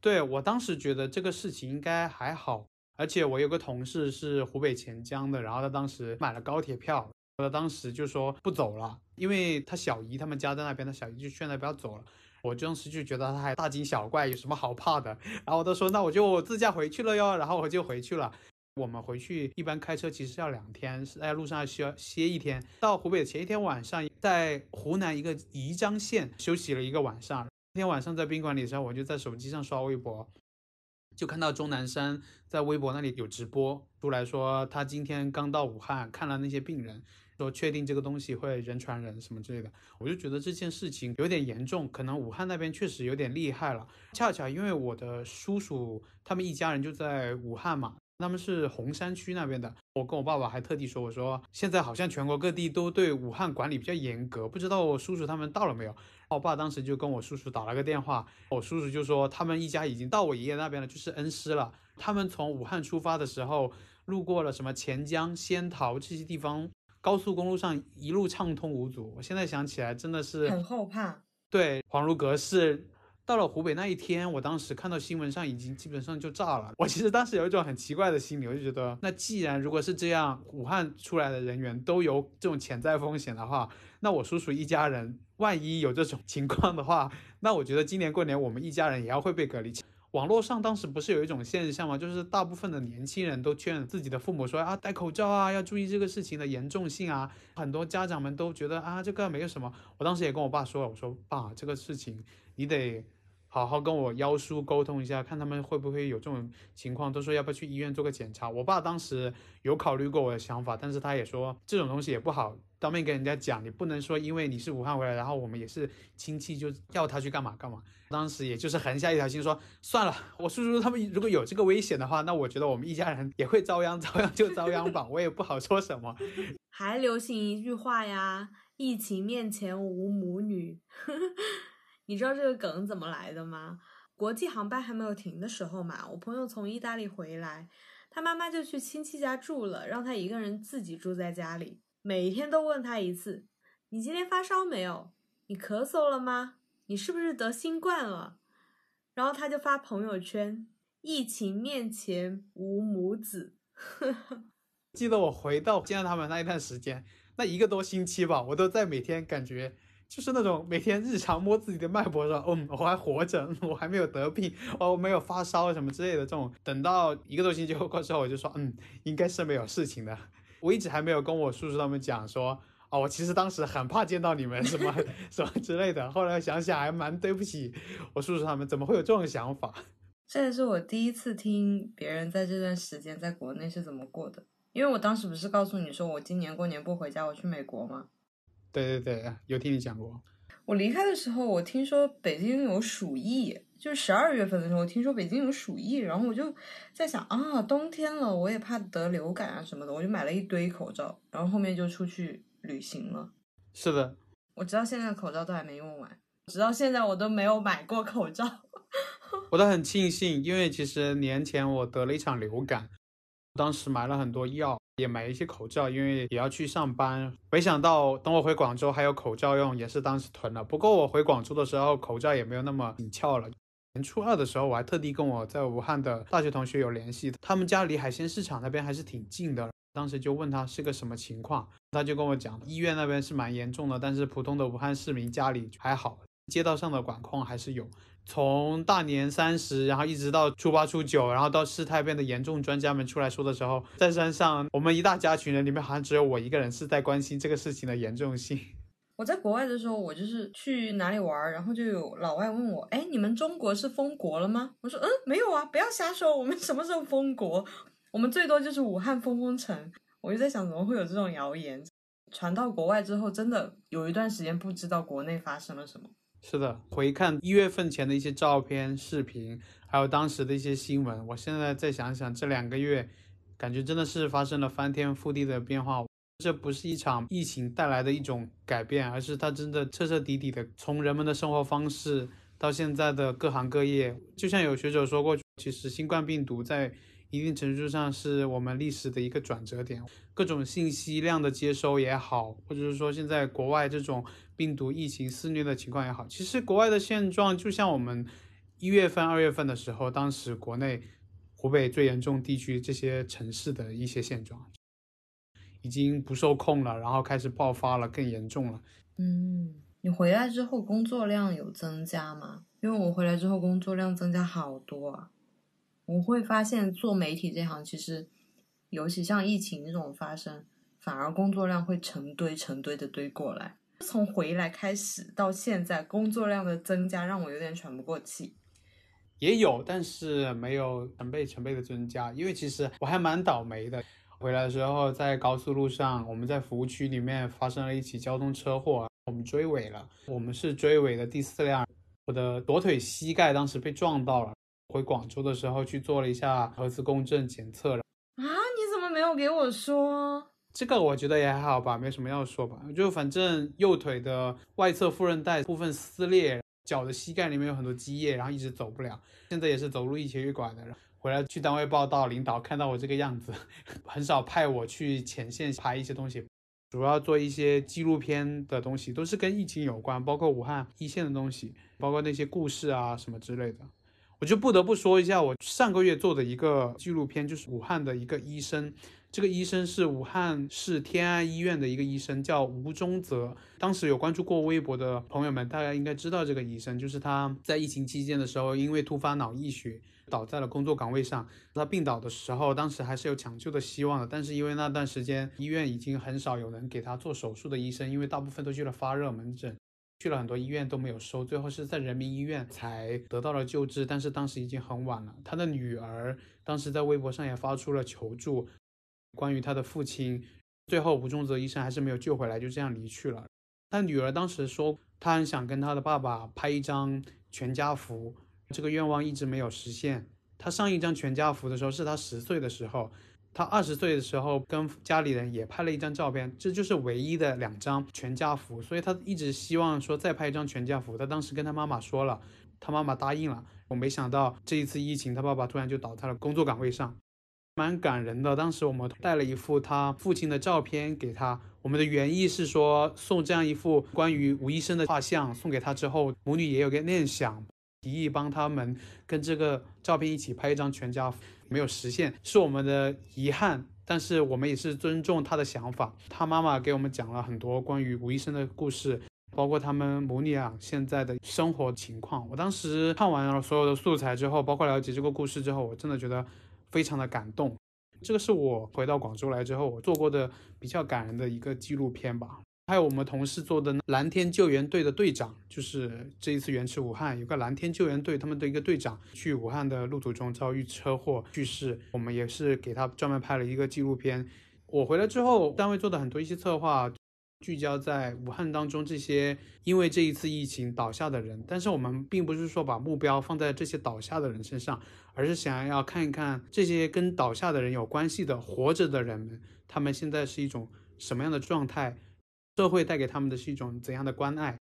对我当时觉得这个事情应该还好，而且我有个同事是湖北潜江的，然后他当时买了高铁票，他当时就说不走了，因为他小姨他们家在那边，他小姨就劝他不要走了。我当时就觉得他还大惊小怪，有什么好怕的？然后我都说那我就自驾回去了哟，然后我就回去了。我们回去一般开车其实要两天，是在路上需要歇一天。到湖北前一天晚上，在湖南一个宜章县休息了一个晚上。那天晚上在宾馆里的时候，我就在手机上刷微博，就看到钟南山在微博那里有直播出来说，他今天刚到武汉看了那些病人。说确定这个东西会人传人什么之类的，我就觉得这件事情有点严重，可能武汉那边确实有点厉害了。恰巧因为我的叔叔他们一家人就在武汉嘛，他们是洪山区那边的。我跟我爸爸还特地说，我说现在好像全国各地都对武汉管理比较严格，不知道我叔叔他们到了没有？我爸当时就跟我叔叔打了个电话，我叔叔就说他们一家已经到我爷爷那边了，就是恩施了。他们从武汉出发的时候，路过了什么钱江、仙桃这些地方。高速公路上一路畅通无阻，我现在想起来真的是很后怕。对，恍如隔世。到了湖北那一天，我当时看到新闻上已经基本上就炸了。我其实当时有一种很奇怪的心理，我就觉得，那既然如果是这样，武汉出来的人员都有这种潜在风险的话，那我叔叔一家人万一有这种情况的话，那我觉得今年过年我们一家人也要会被隔离。网络上当时不是有一种现象吗？就是大部分的年轻人都劝自己的父母说啊，戴口罩啊，要注意这个事情的严重性啊。很多家长们都觉得啊，这个没有什么。我当时也跟我爸说了，我说爸，这个事情你得好好跟我幺叔沟通一下，看他们会不会有这种情况，都说要不要去医院做个检查。我爸当时有考虑过我的想法，但是他也说这种东西也不好。当面跟人家讲，你不能说因为你是武汉回来，然后我们也是亲戚，就要他去干嘛干嘛。当时也就是横下一条心，说算了，我叔叔他们如果有这个危险的话，那我觉得我们一家人也会遭殃，遭殃就遭殃吧，我也不好说什么。还流行一句话呀，疫情面前无母女。你知道这个梗怎么来的吗？国际航班还没有停的时候嘛，我朋友从意大利回来，他妈妈就去亲戚家住了，让他一个人自己住在家里。每天都问他一次：“你今天发烧没有？你咳嗽了吗？你是不是得新冠了？”然后他就发朋友圈：“疫情面前无母子。”记得我回到见到他们那一段时间，那一个多星期吧，我都在每天感觉就是那种每天日常摸自己的脉搏说：“嗯，我还活着，我还没有得病，我没有发烧什么之类的。”这种等到一个多星期过过之后，我就说：“嗯，应该是没有事情的。”我一直还没有跟我叔叔他们讲说，哦，我其实当时很怕见到你们 什么什么之类的。后来想想还蛮对不起我叔叔他们，怎么会有这种想法？这也是我第一次听别人在这段时间在国内是怎么过的。因为我当时不是告诉你说我今年过年不回家，我去美国吗？对对对，有听你讲过。我离开的时候，我听说北京有鼠疫，就是十二月份的时候，我听说北京有鼠疫，然后我就在想啊，冬天了，我也怕得流感啊什么的，我就买了一堆口罩，然后后面就出去旅行了。是的，我直到现在口罩都还没用完，直到现在我都没有买过口罩。我都很庆幸，因为其实年前我得了一场流感，当时买了很多药，也买一些口罩，因为也要去上班。没想到等我回广州还有口罩用，也是当时囤了。不过我回广州的时候口罩也没有那么紧俏了。年初二的时候，我还特地跟我在武汉的大学同学有联系，他们家离海鲜市场那边还是挺近的。当时就问他是个什么情况，他就跟我讲，医院那边是蛮严重的，但是普通的武汉市民家里还好，街道上的管控还是有。从大年三十，然后一直到初八、初九，然后到事态变得严重，专家们出来说的时候，在山上，我们一大家群人里面，好像只有我一个人是在关心这个事情的严重性。我在国外的时候，我就是去哪里玩，然后就有老外问我：“哎，你们中国是封国了吗？”我说：“嗯，没有啊，不要瞎说，我们什么时候封国？我们最多就是武汉封封城。”我就在想，怎么会有这种谣言传到国外之后，真的有一段时间不知道国内发生了什么。是的，回看一月份前的一些照片、视频，还有当时的一些新闻，我现在再想想，这两个月，感觉真的是发生了翻天覆地的变化。这不是一场疫情带来的一种改变，而是它真的彻彻底底的从人们的生活方式到现在的各行各业。就像有学者说过，其实新冠病毒在一定程度上是我们历史的一个转折点。各种信息量的接收也好，或者是说现在国外这种。病毒疫情肆虐的情况也好，其实国外的现状就像我们一月份、二月份的时候，当时国内湖北最严重地区这些城市的一些现状，已经不受控了，然后开始爆发了，更严重了。嗯，你回来之后工作量有增加吗？因为我回来之后工作量增加好多啊。我会发现做媒体这行，其实尤其像疫情这种发生，反而工作量会成堆成堆的堆过来。从回来开始到现在，工作量的增加让我有点喘不过气。也有，但是没有成倍成倍的增加。因为其实我还蛮倒霉的，回来的时候在高速路上，我们在服务区里面发生了一起交通车祸，我们追尾了。我们是追尾的第四辆，我的左腿膝盖当时被撞到了。回广州的时候去做了一下核磁共振检测了。啊，你怎么没有给我说？这个我觉得也还好吧，没什么要说吧。就反正右腿的外侧副韧带部分撕裂，脚的膝盖里面有很多积液，然后一直走不了。现在也是走路一瘸一拐的。回来去单位报道，领导看到我这个样子，很少派我去前线拍一些东西，主要做一些纪录片的东西，都是跟疫情有关，包括武汉一线的东西，包括那些故事啊什么之类的。我就不得不说一下，我上个月做的一个纪录片，就是武汉的一个医生。这个医生是武汉市天安医院的一个医生，叫吴忠泽。当时有关注过微博的朋友们，大家应该知道这个医生，就是他在疫情期间的时候，因为突发脑溢血倒在了工作岗位上。他病倒的时候，当时还是有抢救的希望的，但是因为那段时间医院已经很少有人给他做手术的医生，因为大部分都去了发热门诊，去了很多医院都没有收，最后是在人民医院才得到了救治，但是当时已经很晚了。他的女儿当时在微博上也发出了求助。关于他的父亲，最后吴宗泽医生还是没有救回来，就这样离去了。他女儿当时说，她很想跟他的爸爸拍一张全家福，这个愿望一直没有实现。他上一张全家福的时候是他十岁的时候，他二十岁的时候跟家里人也拍了一张照片，这就是唯一的两张全家福。所以他一直希望说再拍一张全家福。他当时跟他妈妈说了，他妈妈答应了。我没想到这一次疫情，他爸爸突然就倒在了工作岗位上。蛮感人的。当时我们带了一幅他父亲的照片给他，我们的原意是说送这样一幅关于吴医生的画像送给他之后，母女也有个念想，提议帮他们跟这个照片一起拍一张全家福，没有实现，是我们的遗憾。但是我们也是尊重他的想法。他妈妈给我们讲了很多关于吴医生的故事，包括他们母女俩现在的生活情况。我当时看完了所有的素材之后，包括了解这个故事之后，我真的觉得。非常的感动，这个是我回到广州来之后我做过的比较感人的一个纪录片吧。还有我们同事做的蓝天救援队的队长，就是这一次援驰武汉有个蓝天救援队，他们的一个队长去武汉的路途中遭遇车祸去世，我们也是给他专门拍了一个纪录片。我回来之后，单位做的很多一些策划，聚焦在武汉当中这些因为这一次疫情倒下的人，但是我们并不是说把目标放在这些倒下的人身上，而是想要看一看这些跟倒下的人有关系的活着的人们，他们现在是一种什么样的状态，社会带给他们的是一种怎样的关爱，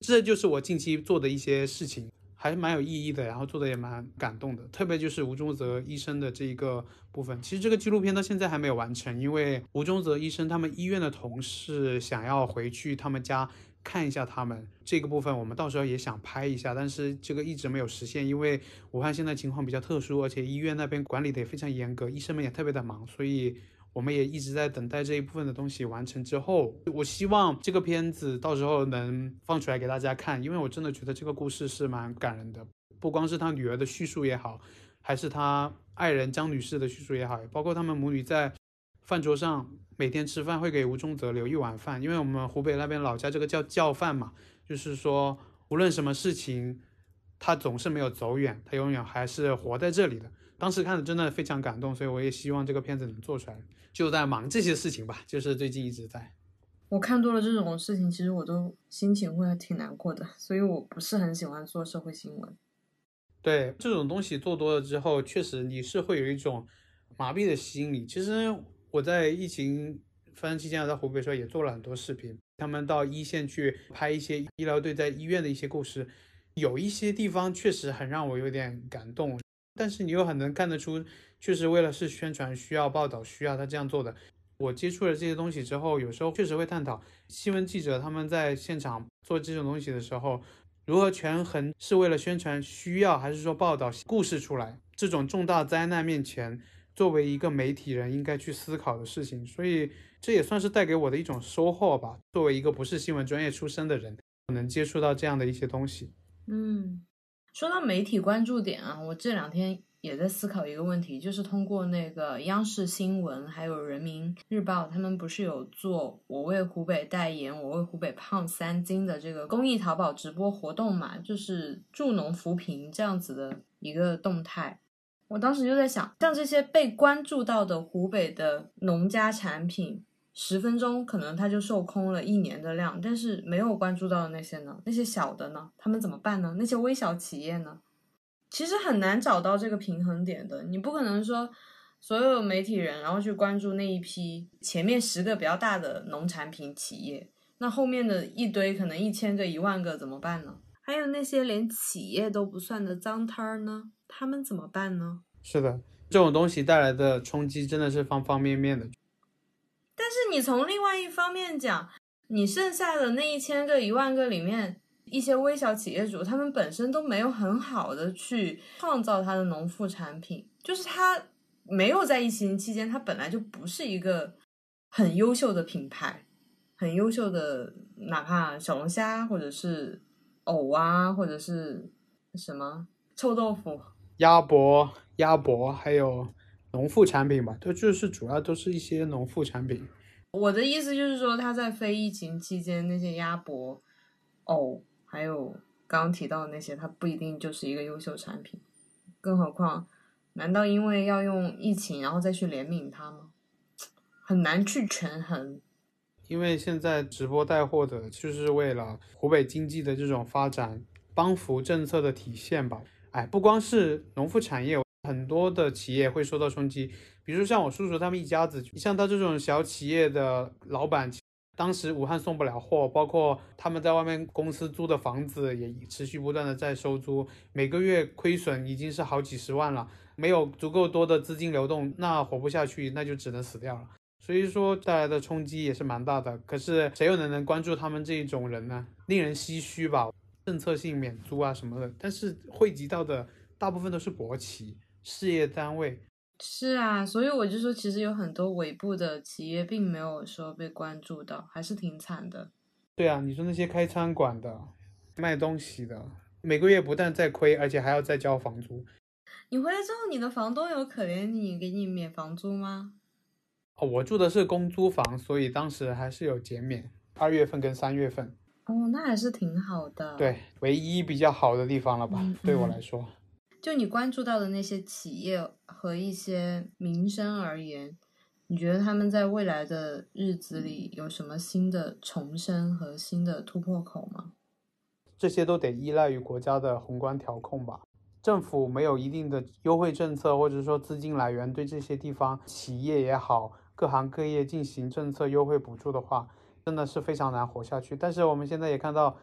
这就是我近期做的一些事情。还是蛮有意义的，然后做的也蛮感动的，特别就是吴中泽医生的这一个部分。其实这个纪录片到现在还没有完成，因为吴中泽医生他们医院的同事想要回去他们家看一下他们这个部分，我们到时候也想拍一下，但是这个一直没有实现，因为武汉现在情况比较特殊，而且医院那边管理的也非常严格，医生们也特别的忙，所以。我们也一直在等待这一部分的东西完成之后，我希望这个片子到时候能放出来给大家看，因为我真的觉得这个故事是蛮感人的，不光是他女儿的叙述也好，还是他爱人张女士的叙述也好，包括他们母女在饭桌上每天吃饭会给吴忠泽留一碗饭，因为我们湖北那边老家这个叫叫饭嘛，就是说无论什么事情，他总是没有走远，他永远还是活在这里的。当时看的真的非常感动，所以我也希望这个片子能做出来。就在忙这些事情吧，就是最近一直在。我看多了这种事情，其实我都心情会挺难过的，所以我不是很喜欢做社会新闻。对这种东西做多了之后，确实你是会有一种麻痹的心理。其实我在疫情发生期间，在湖北的时候也做了很多视频，他们到一线去拍一些医疗队在医院的一些故事，有一些地方确实很让我有点感动，但是你又很能看得出。确实，为了是宣传需要报道需要他这样做的。我接触了这些东西之后，有时候确实会探讨新闻记者他们在现场做这种东西的时候，如何权衡是为了宣传需要，还是说报道故事出来？这种重大灾难面前，作为一个媒体人应该去思考的事情。所以这也算是带给我的一种收获吧。作为一个不是新闻专业出身的人，能接触到这样的一些东西。嗯，说到媒体关注点啊，我这两天。也在思考一个问题，就是通过那个央视新闻还有人民日报，他们不是有做“我为湖北代言，我为湖北胖三斤”的这个公益淘宝直播活动嘛？就是助农扶贫这样子的一个动态。我当时就在想，像这些被关注到的湖北的农家产品，十分钟可能它就售空了一年的量，但是没有关注到的那些呢？那些小的呢？他们怎么办呢？那些微小企业呢？其实很难找到这个平衡点的，你不可能说所有媒体人然后去关注那一批前面十个比较大的农产品企业，那后面的一堆可能一千个一万个怎么办呢？还有那些连企业都不算的脏摊儿呢，他们怎么办呢？是的，这种东西带来的冲击真的是方方面面的。你从另外一方面讲，你剩下的那一千个一万个里面。一些微小企业主，他们本身都没有很好的去创造他的农副产品，就是他没有在疫情期间，他本来就不是一个很优秀的品牌，很优秀的，哪怕小龙虾或者是藕啊，或者是什么臭豆腐、鸭脖、鸭脖，还有农副产品吧，它就是主要都是一些农副产品。我的意思就是说，他在非疫情期间那些鸭脖、藕。还有刚刚提到的那些，它不一定就是一个优秀产品，更何况，难道因为要用疫情然后再去怜悯它吗？很难去权衡。因为现在直播带货的，就是为了湖北经济的这种发展，帮扶政策的体现吧。哎，不光是农副产业，很多的企业会受到冲击，比如像我叔叔他们一家子，像他这种小企业的老板。当时武汉送不了货，包括他们在外面公司租的房子也持续不断的在收租，每个月亏损已经是好几十万了，没有足够多的资金流动，那活不下去，那就只能死掉了。所以说带来的冲击也是蛮大的。可是谁又能能关注他们这一种人呢？令人唏嘘吧。政策性免租啊什么的，但是汇集到的大部分都是国企事业单位。是啊，所以我就说，其实有很多尾部的企业并没有说被关注到，还是挺惨的。对啊，你说那些开餐馆的、卖东西的，每个月不但在亏，而且还要再交房租。你回来之后，你的房东有可怜你，给你免房租吗？哦，我住的是公租房，所以当时还是有减免，二月份跟三月份。哦，那还是挺好的。对，唯一比较好的地方了吧，对我来说。就你关注到的那些企业和一些民生而言，你觉得他们在未来的日子里有什么新的重生和新的突破口吗？这些都得依赖于国家的宏观调控吧。政府没有一定的优惠政策，或者说资金来源，对这些地方企业也好，各行各业进行政策优惠补助的话，真的是非常难活下去。但是我们现在也看到，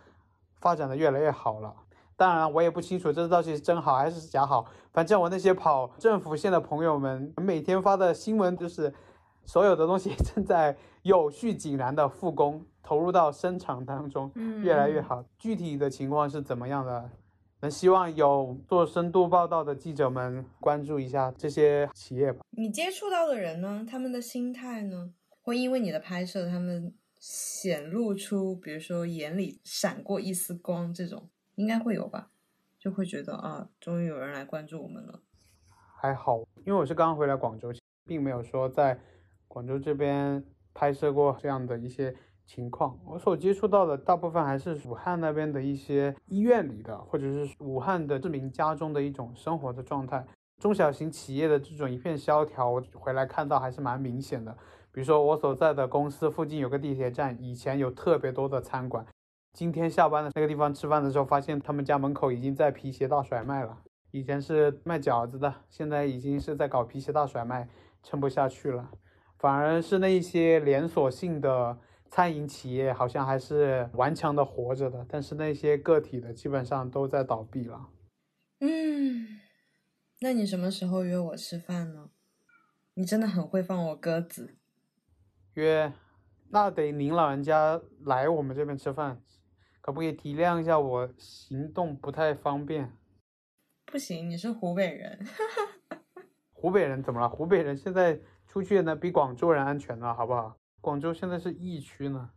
发展的越来越好了。当然，我也不清楚这到底是真好还是假好。反正我那些跑政府线的朋友们，每天发的新闻就是。所有的东西 正在有序井然的复工，投入到生产当中，越来越好。具体的情况是怎么样的？那希望有做深度报道的记者们关注一下这些企业吧。你接触到的人呢？他们的心态呢？会因为你的拍摄，他们显露出，比如说眼里闪过一丝光，这种应该会有吧？就会觉得啊，终于有人来关注我们了。还好，因为我是刚回来广州，并没有说在。广州这边拍摄过这样的一些情况，我所接触到的大部分还是武汉那边的一些医院里的，或者是武汉的市民家中的一种生活的状态。中小型企业的这种一片萧条，我回来看到还是蛮明显的。比如说我所在的公司附近有个地铁站，以前有特别多的餐馆，今天下班的那个地方吃饭的时候，发现他们家门口已经在皮鞋大甩卖了。以前是卖饺子的，现在已经是在搞皮鞋大甩卖，撑不下去了。反而是那一些连锁性的餐饮企业，好像还是顽强的活着的，但是那些个体的基本上都在倒闭了。嗯，那你什么时候约我吃饭呢？你真的很会放我鸽子。约，那得您老人家来我们这边吃饭，可不可以体谅一下我行动不太方便？不行，你是湖北人。湖北人怎么了？湖北人现在。出去呢比广州人安全呢，好不好？广州现在是疫区呢。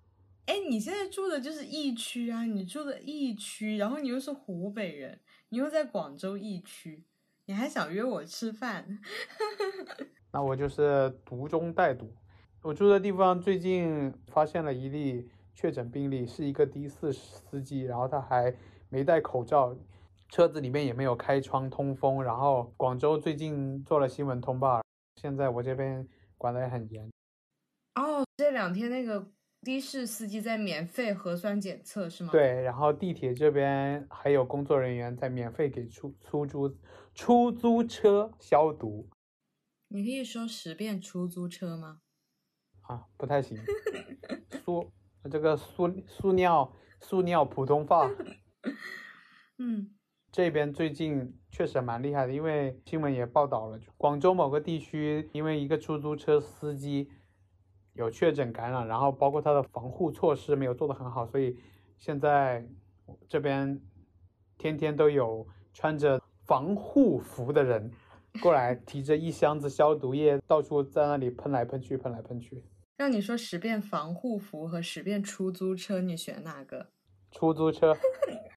哎，你现在住的就是疫区啊，你住的疫区，然后你又是湖北人，你又在广州疫区，你还想约我吃饭？那我就是毒中带毒。我住的地方最近发现了一例确诊病例，是一个的士司机，然后他还没戴口罩，车子里面也没有开窗通风。然后广州最近做了新闻通报。现在我这边管得也很严。哦，这两天那个的士司机在免费核酸检测是吗？对，然后地铁这边还有工作人员在免费给出出租出租车消毒。你可以说十遍出租车吗？啊，不太行。塑这个塑塑料塑料普通话。嗯。这边最近确实蛮厉害的，因为新闻也报道了，广州某个地区因为一个出租车司机有确诊感染，然后包括他的防护措施没有做得很好，所以现在这边天天都有穿着防护服的人过来，提着一箱子消毒液，到处在那里喷来喷去，喷来喷去。让你说十遍防护服和十遍出租车，你选哪个？出租车。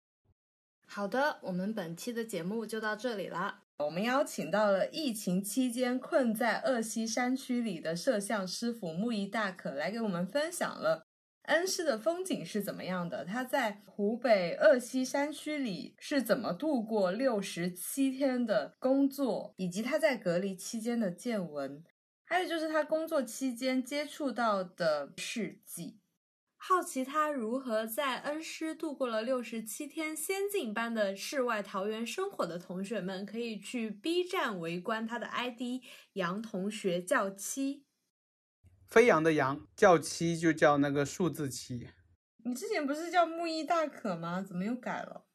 好的，我们本期的节目就到这里了。我们邀请到了疫情期间困在鄂西山区里的摄像师傅木易大可来给我们分享了恩施的风景是怎么样的，他在湖北鄂西山区里是怎么度过六十七天的工作，以及他在隔离期间的见闻，还有就是他工作期间接触到的事迹。好奇他如何在恩施度过了六十七天仙境般的世外桃源生活的同学们，可以去 B 站围观他的 ID 杨同学叫七，飞扬的扬叫七就叫那个数字七。你之前不是叫木易大可吗？怎么又改了？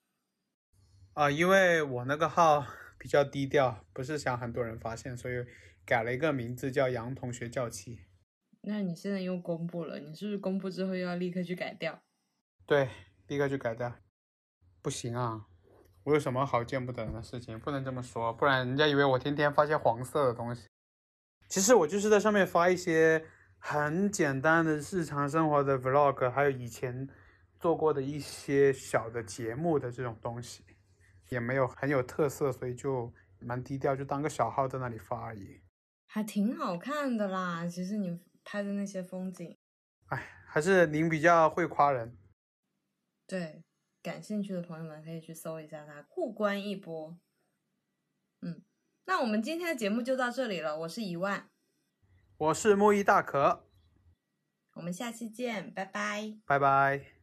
啊，因为我那个号比较低调，不是想很多人发现，所以改了一个名字叫杨同学叫七。那你现在又公布了，你是不是公布之后又要立刻去改掉？对，立刻去改掉。不行啊，我有什么好见不得人的事情？不能这么说，不然人家以为我天天发些黄色的东西。其实我就是在上面发一些很简单的日常生活的 vlog，还有以前做过的一些小的节目的这种东西，也没有很有特色，所以就蛮低调，就当个小号在那里发而已。还挺好看的啦，其实你。拍的那些风景，哎，还是您比较会夸人。对，感兴趣的朋友们可以去搜一下他，互关一波。嗯，那我们今天的节目就到这里了。我是一万，我是木易大可，我们下期见，拜拜。拜拜。